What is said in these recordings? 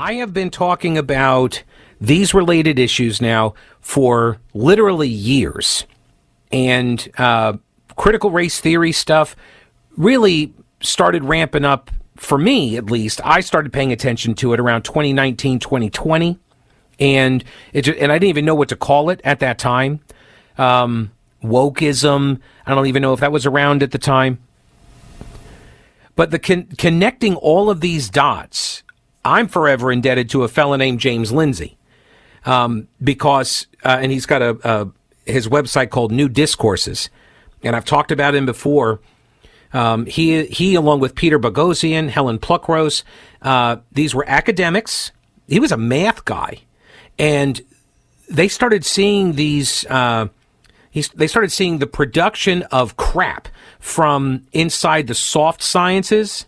I have been talking about these related issues now for literally years. And uh, critical race theory stuff really started ramping up for me, at least. I started paying attention to it around 2019, 2020. And, it, and I didn't even know what to call it at that time. Um, wokeism. I don't even know if that was around at the time. But the con- connecting all of these dots I'm forever indebted to a fellow named James Lindsay, um, because uh, and he's got a, a, his website called New Discourses, and I've talked about him before. Um, he he along with Peter Boghossian, Helen Pluckrose, uh, these were academics. He was a math guy, and they started seeing these. Uh, they started seeing the production of crap from inside the soft sciences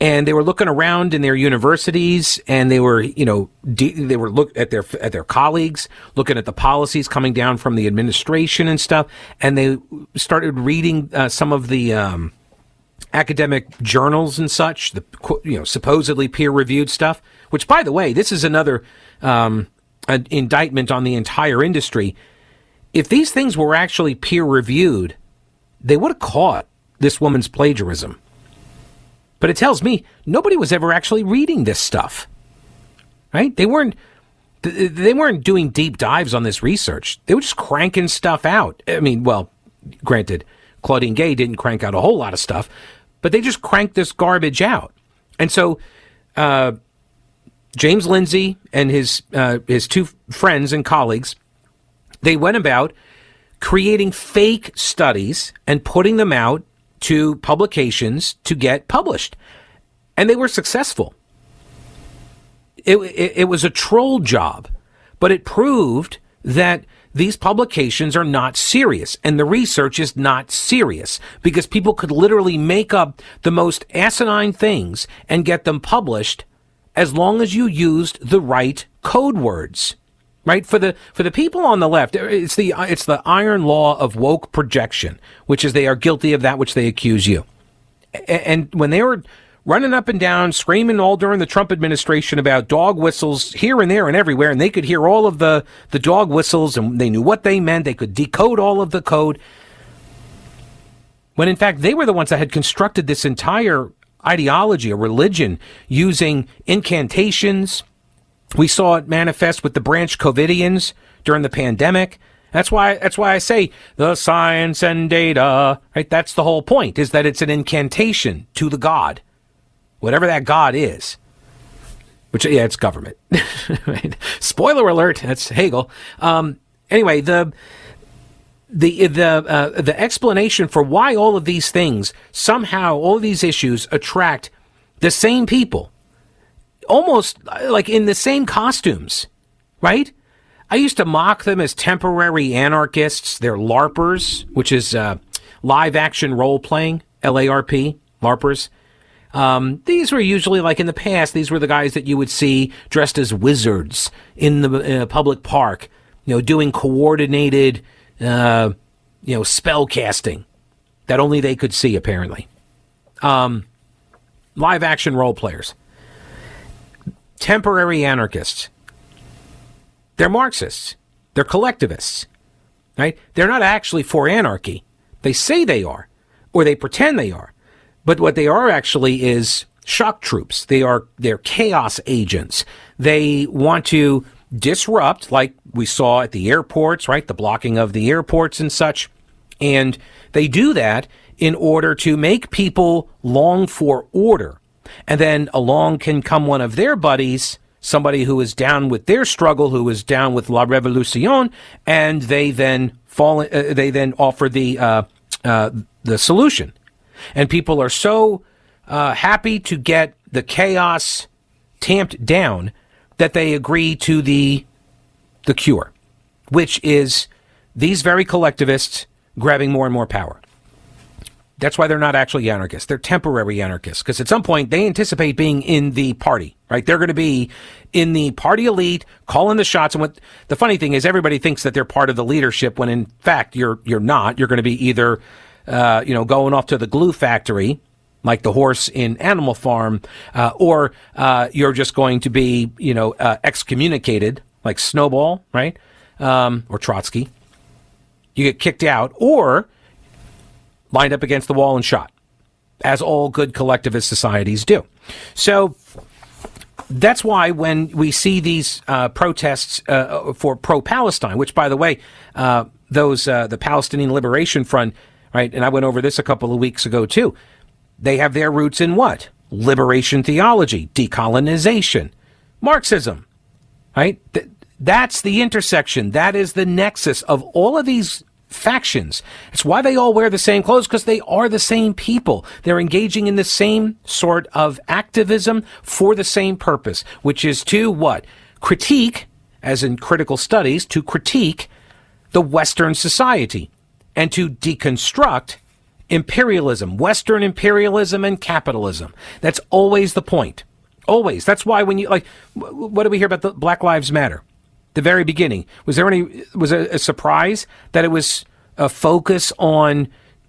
and they were looking around in their universities and they were you know de- they were look at their at their colleagues looking at the policies coming down from the administration and stuff and they started reading uh, some of the um, academic journals and such the you know supposedly peer reviewed stuff which by the way this is another um, an indictment on the entire industry. If these things were actually peer reviewed they would have caught this woman's plagiarism but it tells me nobody was ever actually reading this stuff. Right? They weren't they weren't doing deep dives on this research. They were just cranking stuff out. I mean, well, granted, Claudine Gay didn't crank out a whole lot of stuff, but they just cranked this garbage out. And so uh, James Lindsay and his uh, his two friends and colleagues, they went about creating fake studies and putting them out to publications to get published. And they were successful. It, it, it, was a troll job, but it proved that these publications are not serious and the research is not serious because people could literally make up the most asinine things and get them published as long as you used the right code words right? For the for the people on the left uh, it's the uh, it's the iron law of woke projection which is they are guilty of that which they accuse you. And when they were running up and down screaming all during the Trump administration about dog whistles here and there and everywhere and they could hear all of the the dog whistles and they knew what they meant they could decode all of the code. When in fact they were the ones that had constructed this entire ideology a religion using incantations we saw it manifest with the Branch Covidians during the pandemic. That's why that's why I say the science and data, right? That's the whole point is that it's an incantation to the god. Whatever that god is. Which yeah, it's government. Spoiler alert, that's Hegel. Um, anyway, the the the uh, the explanation for why all of these things somehow all of these issues attract the same people almost like in the same costumes, right? I used to mock them as temporary anarchists. They're LARPers, which is uh, live action role playing, L A R P, LARPers. Um, these were usually like in the past, these were the guys that you would see dressed as wizards in the in public park, you know, doing coordinated, uh, you know, spell casting that only they could see, apparently. Um, live action role players temporary anarchists. They're Marxists. They're collectivists. Right? They're not actually for anarchy. They say they are, or they pretend they are. But what they are actually is shock troops. They are they're chaos agents. They want to disrupt, like we saw at the airports, right? The blocking of the airports and such. And they do that in order to make people long for order and then along can come one of their buddies, somebody who is down with their struggle, who is down with La Revolucion, and they then fall. Uh, they then offer the uh, uh, the solution, and people are so uh, happy to get the chaos tamped down that they agree to the the cure, which is these very collectivists grabbing more and more power. That's why they're not actually anarchists. They're temporary anarchists because at some point they anticipate being in the party, right? They're going to be in the party elite, calling the shots. And what the funny thing is, everybody thinks that they're part of the leadership when in fact you're you're not. You're going to be either, uh, you know, going off to the glue factory, like the horse in Animal Farm, uh, or uh, you're just going to be, you know, uh, excommunicated, like Snowball, right, um, or Trotsky. You get kicked out, or lined up against the wall and shot, as all good collectivist societies do. So that's why when we see these uh, protests uh, for pro-Palestine, which, by the way, uh, those uh, the Palestinian Liberation Front, right, and I went over this a couple of weeks ago too. They have their roots in what? Liberation theology, decolonization, Marxism, right? Th- that's the intersection. That is the nexus of all of these factions. It's why they all wear the same clothes because they are the same people. They're engaging in the same sort of activism for the same purpose, which is to what? Critique, as in critical studies, to critique the Western society and to deconstruct imperialism, Western imperialism and capitalism. That's always the point. Always. That's why when you, like, what do we hear about the Black Lives Matter? The very beginning. Was there any was it a surprise that it was a focus on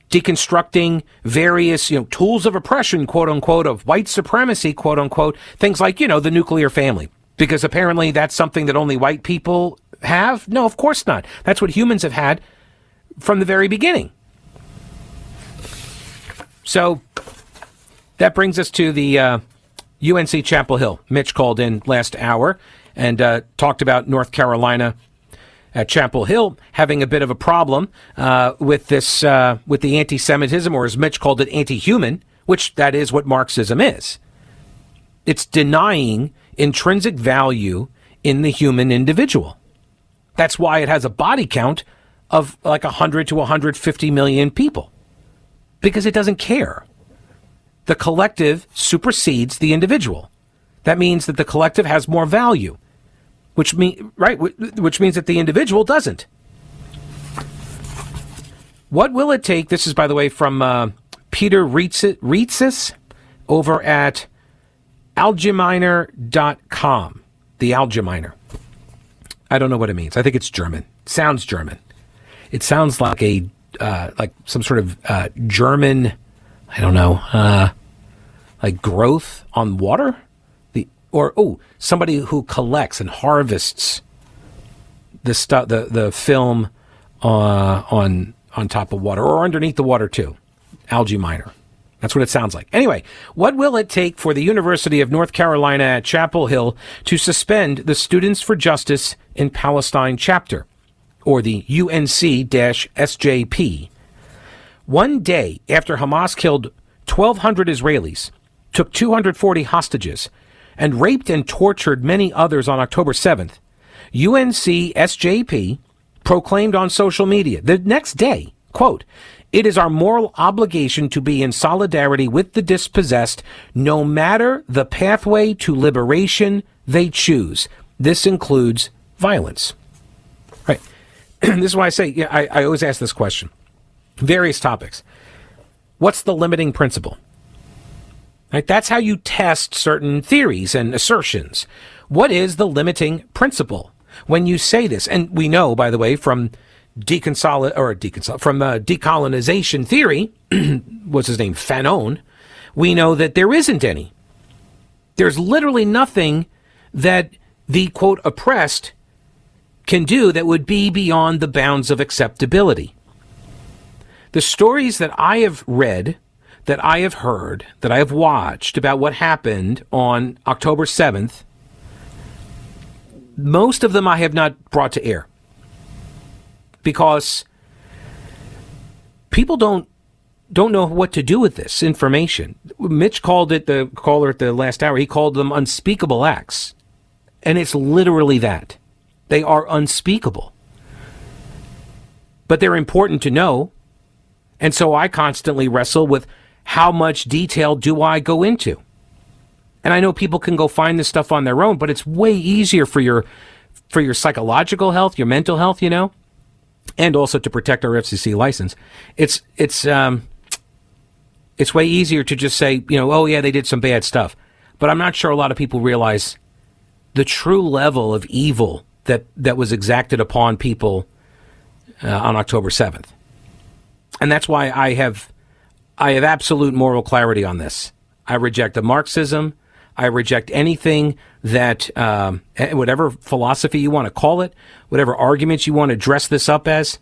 deconstructing various you know tools of oppression, quote unquote, of white supremacy, quote unquote, things like you know the nuclear family, because apparently that's something that only white people have. No, of course not. That's what humans have had from the very beginning. So that brings us to the uh, UNC Chapel Hill. Mitch called in last hour and uh, talked about North Carolina at Chapel Hill having a bit of a problem uh, with this, uh, with the anti-Semitism, or as Mitch called it, anti-human, which that is what Marxism is. It's denying intrinsic value in the human individual. That's why it has a body count of like 100 to 150 million people, because it doesn't care. The collective supersedes the individual. That means that the collective has more value which mean right, which means that the individual doesn't. What will it take? This is, by the way, from uh, Peter Reitzes over at algemeiner.com. The algeminer. I don't know what it means. I think it's German. sounds German. It sounds like a uh, like some sort of uh, German. I don't know. Uh, like growth on water or oh, somebody who collects and harvests the stuff, the the film uh, on on top of water or underneath the water too, algae miner. That's what it sounds like. Anyway, what will it take for the University of North Carolina at Chapel Hill to suspend the Students for Justice in Palestine chapter, or the UNC-SJP? One day after Hamas killed 1,200 Israelis, took 240 hostages, and raped and tortured many others on October 7th, UNC SJP proclaimed on social media the next day, quote, it is our moral obligation to be in solidarity with the dispossessed, no matter the pathway to liberation they choose. This includes violence. Right. this is why I say, yeah, I, I always ask this question. Various topics. What's the limiting principle? Right? That's how you test certain theories and assertions. What is the limiting principle when you say this? And we know, by the way, from deconsolid or deconsolid from uh, decolonization theory, what's his name, Fanon, we know that there isn't any. There's literally nothing that the quote oppressed can do that would be beyond the bounds of acceptability. The stories that I have read that I have heard, that I have watched about what happened on October 7th, most of them I have not brought to air because people don't don't know what to do with this information. Mitch called it the caller at the last hour. He called them unspeakable acts. And it's literally that. They are unspeakable. But they're important to know. And so I constantly wrestle with how much detail do I go into? And I know people can go find this stuff on their own, but it's way easier for your for your psychological health, your mental health, you know, and also to protect our FCC license. It's it's um, it's way easier to just say, you know, oh yeah, they did some bad stuff. But I'm not sure a lot of people realize the true level of evil that that was exacted upon people uh, on October 7th. And that's why I have I have absolute moral clarity on this. I reject the Marxism. I reject anything that, um, eh, whatever philosophy you want to call it, whatever arguments you want to dress this up as,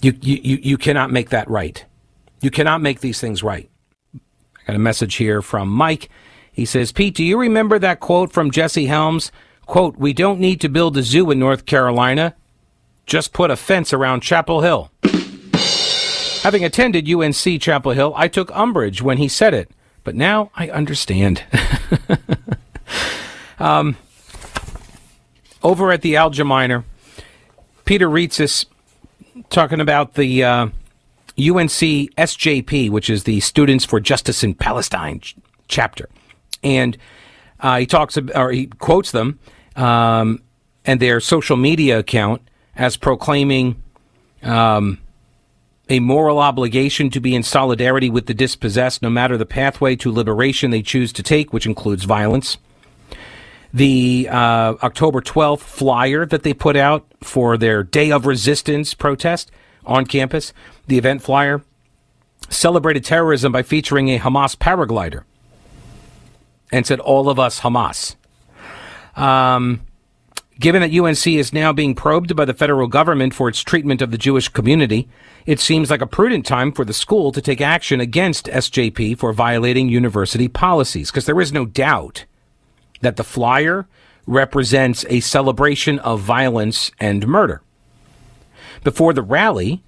you, you, you cannot make that right. You cannot make these things right. I got a message here from Mike. He says, Pete, do you remember that quote from Jesse Helms? Quote, we don't need to build a zoo in North Carolina. Just put a fence around Chapel Hill. Having attended UNC Chapel Hill, I took umbrage when he said it, but now I understand. um, over at the Algemeiner, Peter Reitzes talking about the uh, UNC SJP, which is the Students for Justice in Palestine ch- chapter, and uh, he talks or he quotes them um, and their social media account as proclaiming um, a moral obligation to be in solidarity with the dispossessed, no matter the pathway to liberation they choose to take, which includes violence. The uh, October 12th flyer that they put out for their Day of Resistance protest on campus, the event flyer celebrated terrorism by featuring a Hamas paraglider and said, All of us Hamas. Um, given that UNC is now being probed by the federal government for its treatment of the Jewish community, it seems like a prudent time for the school to take action against SJP for violating university policies, because there is no doubt that the flyer represents a celebration of violence and murder. Before the rally,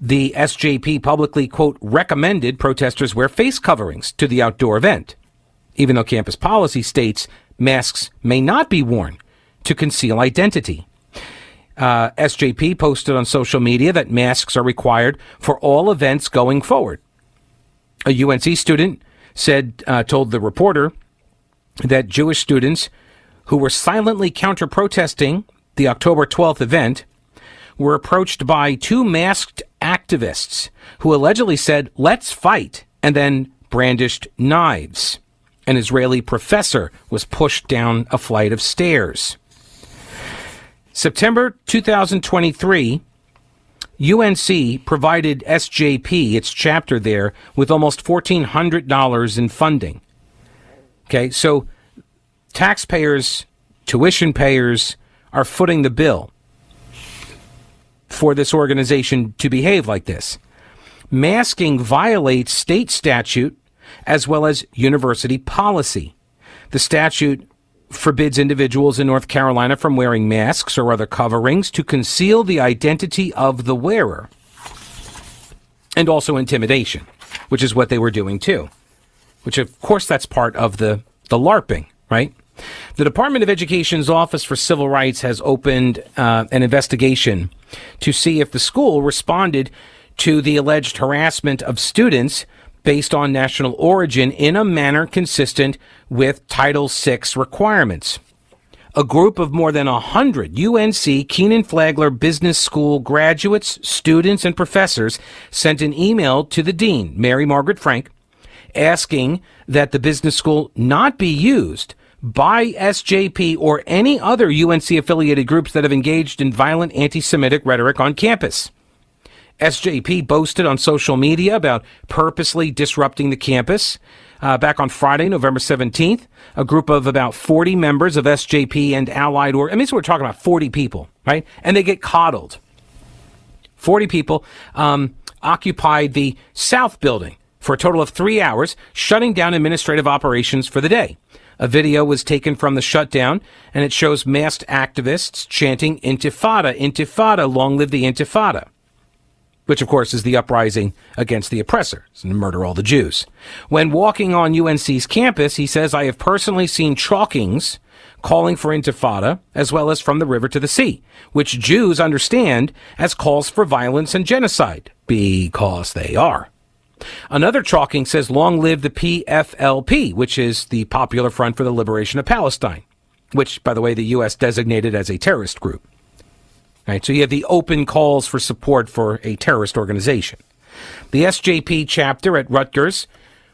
the SJP publicly, quote, recommended protesters wear face coverings to the outdoor event, even though campus policy states masks may not be worn to conceal identity. Uh, SJP posted on social media that masks are required for all events going forward. A UNC student said, uh, told the reporter that Jewish students who were silently counter protesting the October 12th event were approached by two masked activists who allegedly said, let's fight, and then brandished knives. An Israeli professor was pushed down a flight of stairs. September 2023, UNC provided SJP, its chapter there, with almost $1,400 in funding. Okay, so taxpayers, tuition payers are footing the bill for this organization to behave like this. Masking violates state statute as well as university policy. The statute forbids individuals in North Carolina from wearing masks or other coverings to conceal the identity of the wearer. And also intimidation, which is what they were doing too. Which, of course, that's part of the, the LARPing, right? The Department of Education's Office for Civil Rights has opened uh, an investigation to see if the school responded to the alleged harassment of students based on national origin in a manner consistent with Title VI requirements. A group of more than 100 UNC Kenan Flagler Business School graduates, students, and professors sent an email to the dean, Mary Margaret Frank, asking that the business school not be used by SJP or any other UNC affiliated groups that have engaged in violent anti Semitic rhetoric on campus. SJP boasted on social media about purposely disrupting the campus. Uh, back on Friday, November 17th, a group of about 40 members of SJP and allied, or I mean, so we're talking about 40 people, right? And they get coddled. 40 people um, occupied the South Building for a total of three hours, shutting down administrative operations for the day. A video was taken from the shutdown, and it shows masked activists chanting Intifada, Intifada, long live the Intifada which of course is the uprising against the oppressors and murder all the Jews. When walking on UNC's campus, he says, I have personally seen chalkings calling for intifada, as well as from the river to the sea, which Jews understand as calls for violence and genocide, because they are. Another chalking says, Long live the PFLP, which is the Popular Front for the Liberation of Palestine, which, by the way, the U.S. designated as a terrorist group. Right, so you have the open calls for support for a terrorist organization. The SJP chapter at Rutgers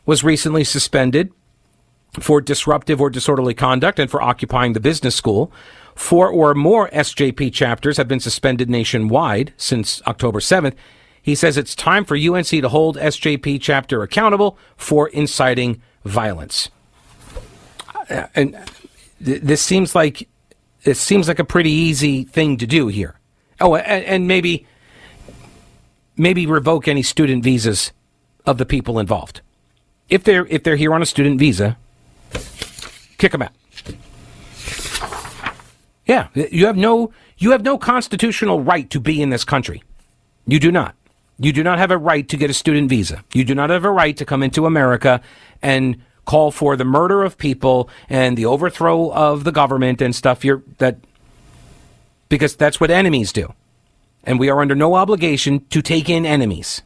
was recently suspended for disruptive or disorderly conduct and for occupying the business school. Four or more SJP chapters have been suspended nationwide since October 7th. He says it's time for UNC to hold SJP chapter accountable for inciting violence. Uh, and th- this seems like it seems like a pretty easy thing to do here. Oh, and, and maybe maybe revoke any student visas of the people involved. If they're if they're here on a student visa, kick them out. Yeah, you have no you have no constitutional right to be in this country. You do not. You do not have a right to get a student visa. You do not have a right to come into America and call for the murder of people and the overthrow of the government and stuff. You're that because that's what enemies do. And we are under no obligation to take in enemies.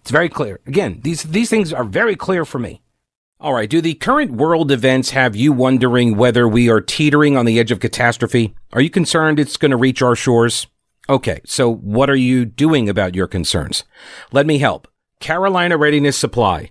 It's very clear. Again, these, these things are very clear for me. All right. Do the current world events have you wondering whether we are teetering on the edge of catastrophe? Are you concerned it's going to reach our shores? Okay. So what are you doing about your concerns? Let me help. Carolina Readiness Supply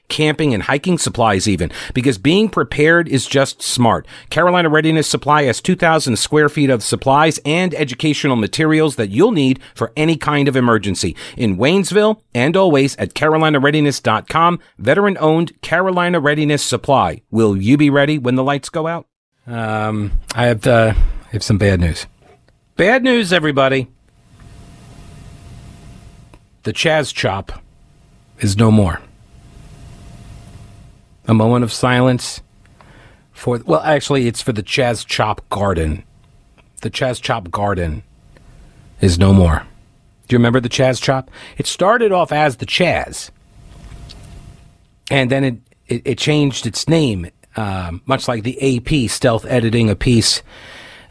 camping and hiking supplies even, because being prepared is just smart. Carolina Readiness Supply has 2,000 square feet of supplies and educational materials that you'll need for any kind of emergency. In Waynesville and always at carolinareadiness.com, veteran owned Carolina Readiness Supply. Will you be ready when the lights go out? Um, I have, uh, I have some bad news. Bad news, everybody. The Chaz Chop is no more a moment of silence for, well, actually, it's for the Chaz Chop Garden. The Chaz Chop Garden is no more. Do you remember the Chaz Chop? It started off as the Chaz, and then it, it, it changed its name, uh, much like the AP stealth editing a piece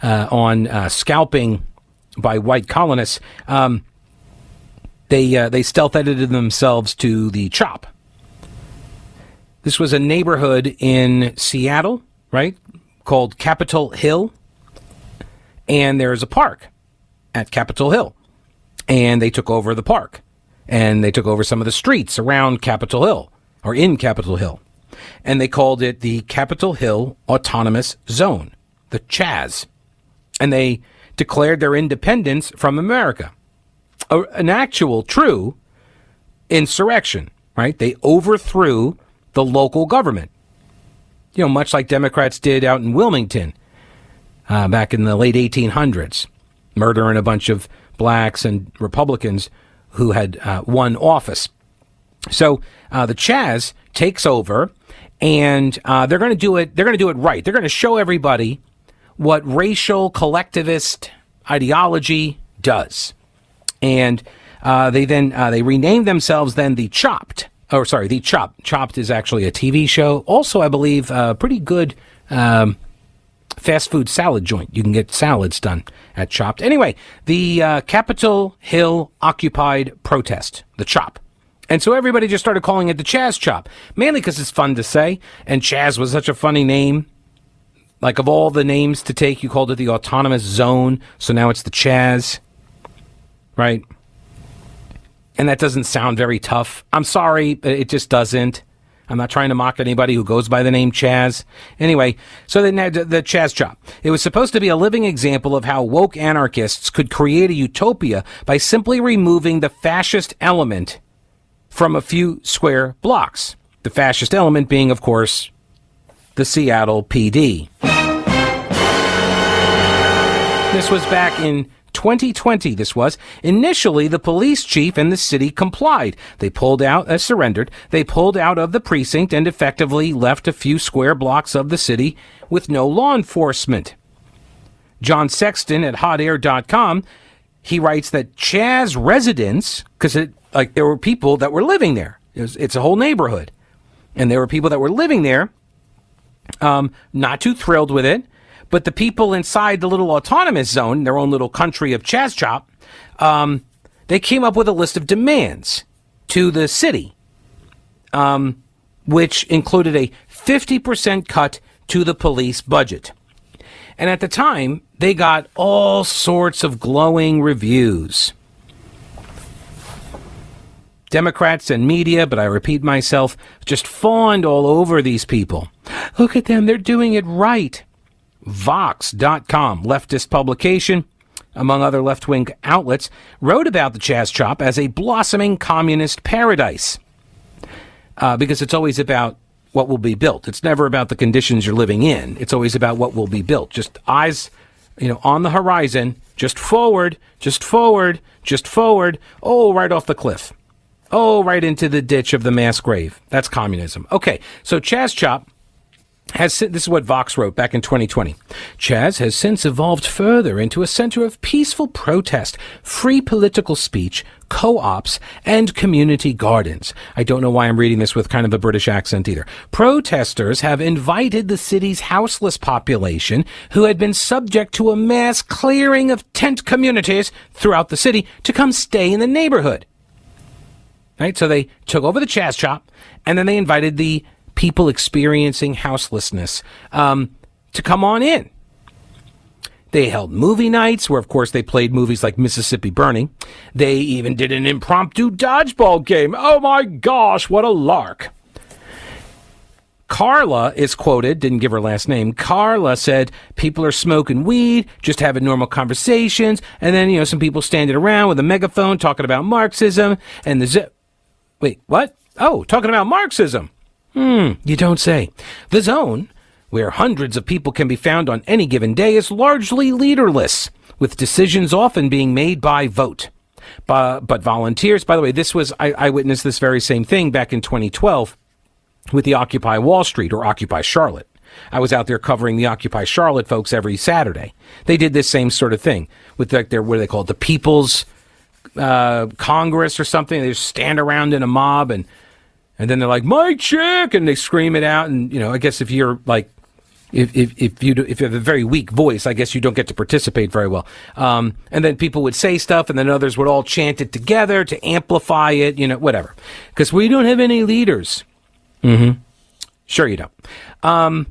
uh, on uh, scalping by white colonists. Um, they uh, they stealth edited themselves to the Chop this was a neighborhood in Seattle, right? Called Capitol Hill. And there's a park at Capitol Hill. And they took over the park. And they took over some of the streets around Capitol Hill or in Capitol Hill. And they called it the Capitol Hill Autonomous Zone, the Chaz. And they declared their independence from America. A, an actual, true insurrection, right? They overthrew the local government. You know, much like Democrats did out in Wilmington uh, back in the late 1800s, murdering a bunch of blacks and Republicans who had uh, won office. So uh, the Chaz takes over, and uh, they're going to do it. They're going to do it right. They're going to show everybody what racial collectivist ideology does, and uh, they then uh, they rename themselves then the Chopped or sorry, the Chopped. Chopped is actually a TV show. Also, I believe, a pretty good um, fast food salad joint. You can get salads done at Chopped. Anyway, the uh, Capitol Hill occupied protest, the Chop. And so everybody just started calling it the Chaz Chop, mainly because it's fun to say, and Chaz was such a funny name. Like of all the names to take, you called it the Autonomous Zone, so now it's the Chaz, right? And that doesn't sound very tough. I'm sorry, it just doesn't. I'm not trying to mock anybody who goes by the name Chaz. Anyway, so the, the Chaz Chop. It was supposed to be a living example of how woke anarchists could create a utopia by simply removing the fascist element from a few square blocks. The fascist element being, of course, the Seattle PD. This was back in 2020 this was. Initially, the police chief and the city complied. They pulled out, uh, surrendered. They pulled out of the precinct and effectively left a few square blocks of the city with no law enforcement. John Sexton at hotair.com, he writes that Chaz residents, because it, like there were people that were living there. It was, it's a whole neighborhood. And there were people that were living there, um, not too thrilled with it. But the people inside the little autonomous zone, their own little country of Chaz Chop, um, they came up with a list of demands to the city, um, which included a 50% cut to the police budget. And at the time, they got all sorts of glowing reviews. Democrats and media, but I repeat myself, just fawned all over these people. Look at them, they're doing it right. Vox.com, leftist publication, among other left wing outlets, wrote about the Chaz Chop as a blossoming communist paradise. Uh, because it's always about what will be built. It's never about the conditions you're living in. It's always about what will be built. Just eyes, you know, on the horizon, just forward, just forward, just forward. Oh, right off the cliff. Oh, right into the ditch of the mass grave. That's communism. Okay, so Chaz Chop has this is what Vox wrote back in 2020. Chaz has since evolved further into a center of peaceful protest, free political speech, co-ops, and community gardens. I don't know why I'm reading this with kind of a British accent either. Protesters have invited the city's houseless population, who had been subject to a mass clearing of tent communities throughout the city, to come stay in the neighborhood. Right? So they took over the Chaz Chop, and then they invited the people experiencing houselessness um, to come on in. They held movie nights where, of course, they played movies like Mississippi Burning. They even did an impromptu dodgeball game. Oh my gosh, what a lark! Carla is quoted, didn't give her last name. Carla said people are smoking weed, just having normal conversations, and then, you know, some people standing around with a megaphone talking about Marxism and the zip. Wait, what? Oh, talking about Marxism. Hmm, you don't say. The zone, where hundreds of people can be found on any given day, is largely leaderless, with decisions often being made by vote. But, but volunteers, by the way, this was, I, I witnessed this very same thing back in 2012 with the Occupy Wall Street or Occupy Charlotte. I was out there covering the Occupy Charlotte folks every Saturday. They did this same sort of thing with like their what do they call it, the People's uh, Congress or something. They just stand around in a mob and and then they're like mic check and they scream it out. And you know, I guess if you're like if, if, if you do, if you have a very weak voice, I guess you don't get to participate very well. Um, and then people would say stuff, and then others would all chant it together to amplify it, you know, whatever. Because we don't have any leaders. Mm-hmm. Sure, you don't. Um,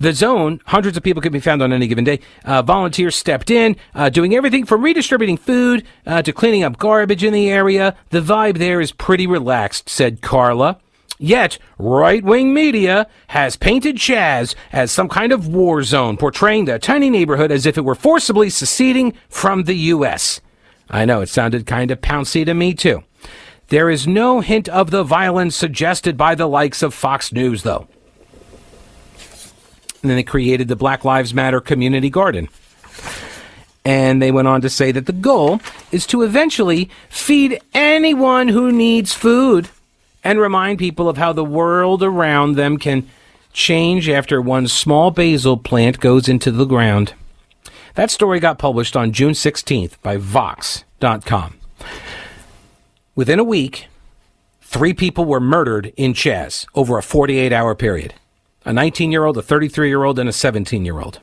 the zone, hundreds of people can be found on any given day. Uh, volunteers stepped in, uh, doing everything from redistributing food uh, to cleaning up garbage in the area. The vibe there is pretty relaxed, said Carla. Yet, right wing media has painted Chaz as some kind of war zone, portraying the tiny neighborhood as if it were forcibly seceding from the U.S. I know, it sounded kind of pouncy to me, too. There is no hint of the violence suggested by the likes of Fox News, though. And then they created the Black Lives Matter Community Garden. And they went on to say that the goal is to eventually feed anyone who needs food and remind people of how the world around them can change after one small basil plant goes into the ground. That story got published on June 16th by Vox.com. Within a week, three people were murdered in Chaz over a 48 hour period a 19 year old, a 33 year old, and a 17 year old.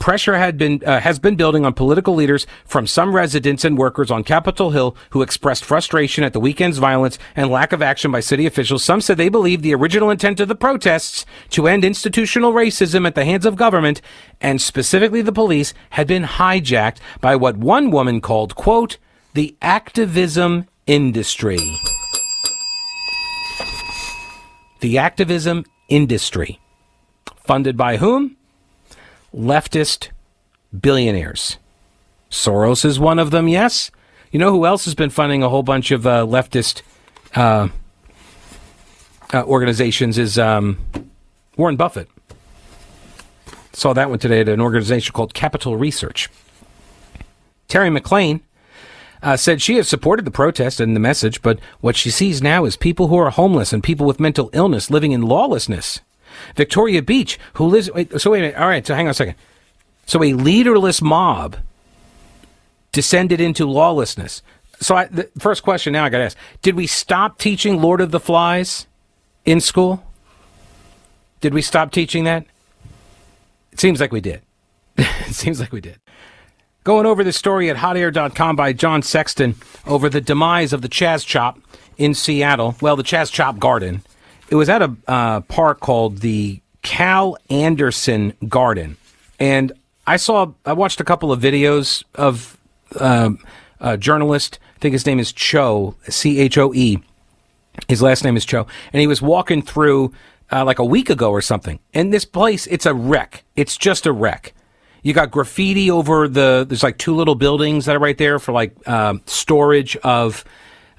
Pressure had been uh, has been building on political leaders from some residents and workers on Capitol Hill who expressed frustration at the weekend's violence and lack of action by city officials. Some said they believed the original intent of the protests to end institutional racism at the hands of government and specifically the police had been hijacked by what one woman called quote the activism industry. The activism industry. Funded by whom? leftist billionaires. Soros is one of them, yes. You know who else has been funding a whole bunch of uh, leftist uh, uh, organizations is um, Warren Buffett. Saw that one today at an organization called Capital Research. Terry McLean uh, said she has supported the protest and the message, but what she sees now is people who are homeless and people with mental illness living in lawlessness. Victoria Beach, who lives. Wait, so wait a minute. All right. So hang on a second. So a leaderless mob descended into lawlessness. so I, the first question now I got to ask: Did we stop teaching Lord of the Flies in school? Did we stop teaching that? It seems like we did. it seems like we did. Going over the story at hotair.com by John Sexton over the demise of the Chaz Chop in Seattle. Well, the Chaz Chop Garden. It was at a uh, park called the Cal Anderson Garden. And I saw, I watched a couple of videos of um, a journalist. I think his name is Choe, C H O E. His last name is Choe. And he was walking through uh, like a week ago or something. And this place, it's a wreck. It's just a wreck. You got graffiti over the, there's like two little buildings that are right there for like uh, storage of,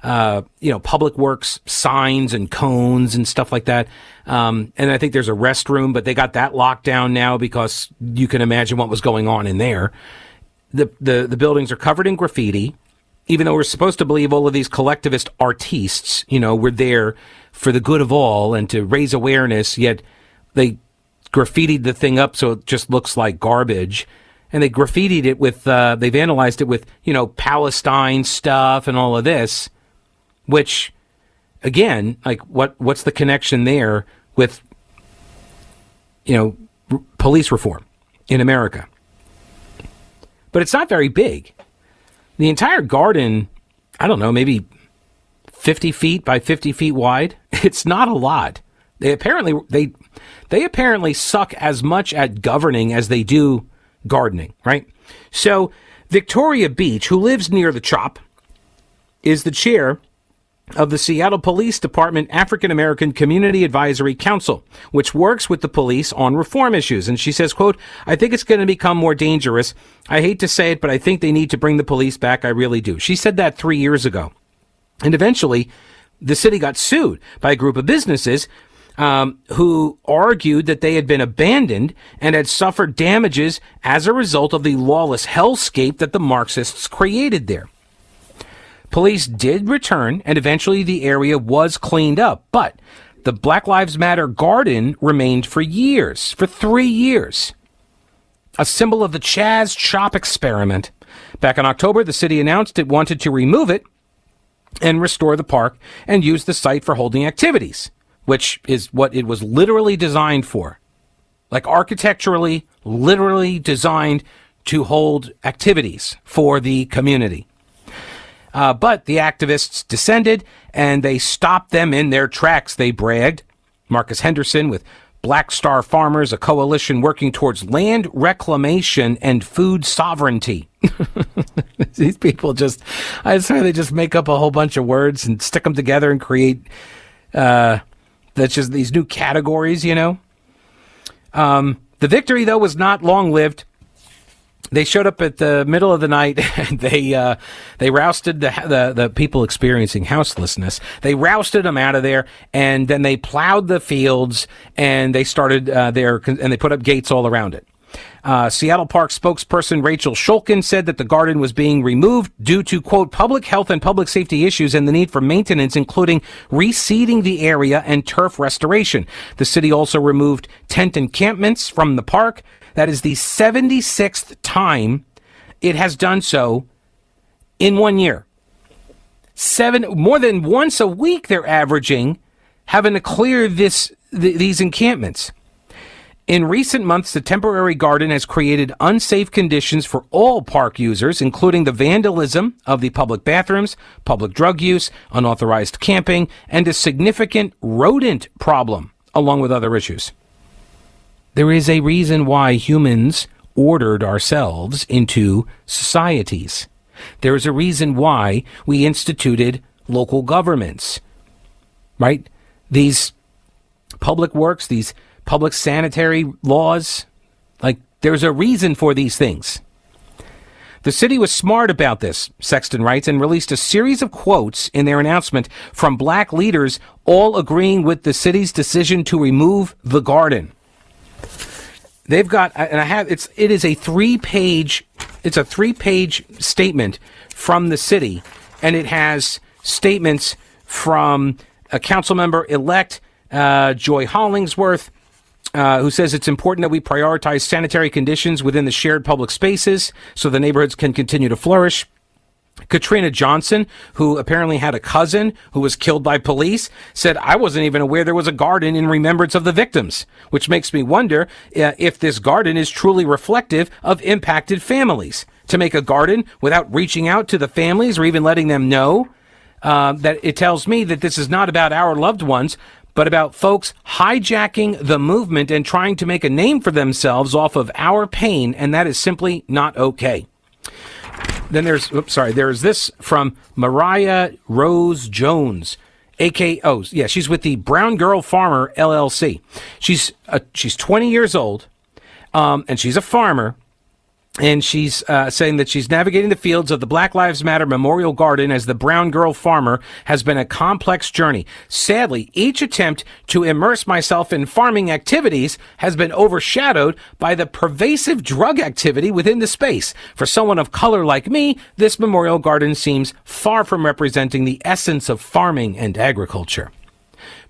uh, you know, public works signs and cones and stuff like that. Um, and I think there's a restroom, but they got that locked down now because you can imagine what was going on in there. The, the, the buildings are covered in graffiti, even though we're supposed to believe all of these collectivist artistes, you know, were there for the good of all and to raise awareness, yet they graffitied the thing up so it just looks like garbage. And they graffitied it with, uh, they vandalized it with, you know, Palestine stuff and all of this, which, again, like what, what's the connection there with, you know, r- police reform in America? But it's not very big. The entire garden, I don't know, maybe 50 feet by 50 feet wide. It's not a lot. They apparently they they apparently suck as much at governing as they do gardening, right? So Victoria Beach, who lives near the chop, is the chair of the Seattle Police Department African American Community Advisory Council, which works with the police on reform issues. And she says, quote, I think it's going to become more dangerous. I hate to say it, but I think they need to bring the police back. I really do. She said that three years ago. And eventually, the city got sued by a group of businesses um, who argued that they had been abandoned and had suffered damages as a result of the lawless hellscape that the Marxists created there. Police did return, and eventually the area was cleaned up, but the Black Lives Matter garden remained for years, for three years. A symbol of the Chaz Chop experiment. Back in October, the city announced it wanted to remove it and restore the park and use the site for holding activities, which is what it was literally designed for. Like architecturally, literally designed to hold activities for the community. Uh, but the activists descended and they stopped them in their tracks, they bragged. Marcus Henderson with Black Star Farmers, a coalition working towards land reclamation and food sovereignty. These people just, I swear they just make up a whole bunch of words and stick them together and create, uh, that's just these new categories, you know? Um, the victory, though, was not long lived. They showed up at the middle of the night and they uh, they rousted the, the the people experiencing houselessness. They rousted them out of there and then they plowed the fields and they started uh, there and they put up gates all around it. Uh, Seattle Park spokesperson Rachel Schulkin said that the garden was being removed due to, quote, public health and public safety issues and the need for maintenance, including reseeding the area and turf restoration. The city also removed tent encampments from the park. That is the 76th time it has done so in one year. Seven, more than once a week, they're averaging having to clear this, th- these encampments. In recent months, the temporary garden has created unsafe conditions for all park users, including the vandalism of the public bathrooms, public drug use, unauthorized camping, and a significant rodent problem, along with other issues. There is a reason why humans ordered ourselves into societies. There is a reason why we instituted local governments, right? These public works, these public sanitary laws. Like, there's a reason for these things. The city was smart about this, Sexton writes, and released a series of quotes in their announcement from black leaders, all agreeing with the city's decision to remove the garden. They've got, and I have, it's, it is a three page, it's a three page statement from the city, and it has statements from a council member elect, uh, Joy Hollingsworth, uh, who says it's important that we prioritize sanitary conditions within the shared public spaces so the neighborhoods can continue to flourish. Katrina Johnson, who apparently had a cousin who was killed by police, said, I wasn't even aware there was a garden in remembrance of the victims, which makes me wonder uh, if this garden is truly reflective of impacted families. To make a garden without reaching out to the families or even letting them know uh, that it tells me that this is not about our loved ones, but about folks hijacking the movement and trying to make a name for themselves off of our pain, and that is simply not okay. Then there's, oops, sorry, there's this from Mariah Rose Jones. aka oh yeah she's with the brown girl farmer llc she's uh, she's 20 years old um, and she's a farmer and she's uh, saying that she's navigating the fields of the Black Lives Matter Memorial Garden as the brown girl farmer has been a complex journey. Sadly, each attempt to immerse myself in farming activities has been overshadowed by the pervasive drug activity within the space. For someone of color like me, this memorial garden seems far from representing the essence of farming and agriculture.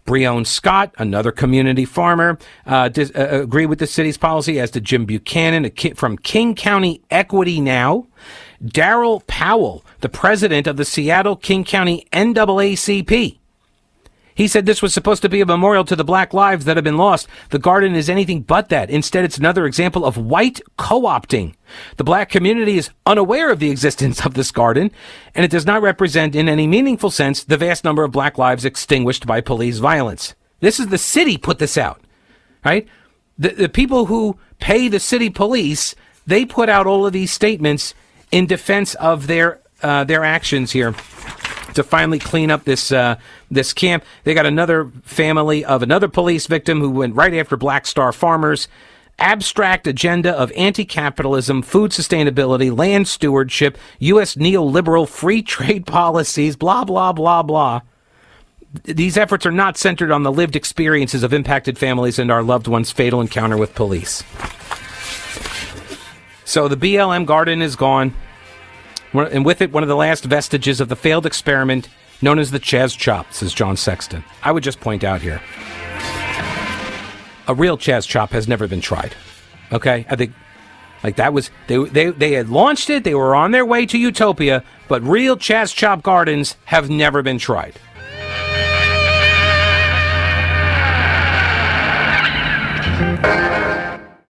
Breon Scott, another community farmer, uh, dis- uh, agree with the city's policy, as did Jim Buchanan ki- from King County Equity Now. Daryl Powell, the president of the Seattle King County NAACP. He said this was supposed to be a memorial to the black lives that have been lost. The garden is anything but that. Instead, it's another example of white co-opting. The black community is unaware of the existence of this garden, and it does not represent in any meaningful sense the vast number of black lives extinguished by police violence. This is the city put this out, right? The, the people who pay the city police, they put out all of these statements in defense of their, uh, their actions here to finally clean up this uh, this camp. They got another family of another police victim who went right after Black Star farmers. Abstract agenda of anti capitalism, food sustainability, land stewardship, U.S. neoliberal free trade policies, blah, blah, blah, blah. These efforts are not centered on the lived experiences of impacted families and our loved ones' fatal encounter with police. So the BLM garden is gone and with it, one of the last vestiges of the failed experiment known as the Chaz Chop, says John Sexton. I would just point out here a real Chaz Chop has never been tried. Okay? I think like that was they they they had launched it, they were on their way to utopia, but real Chaz Chop gardens have never been tried.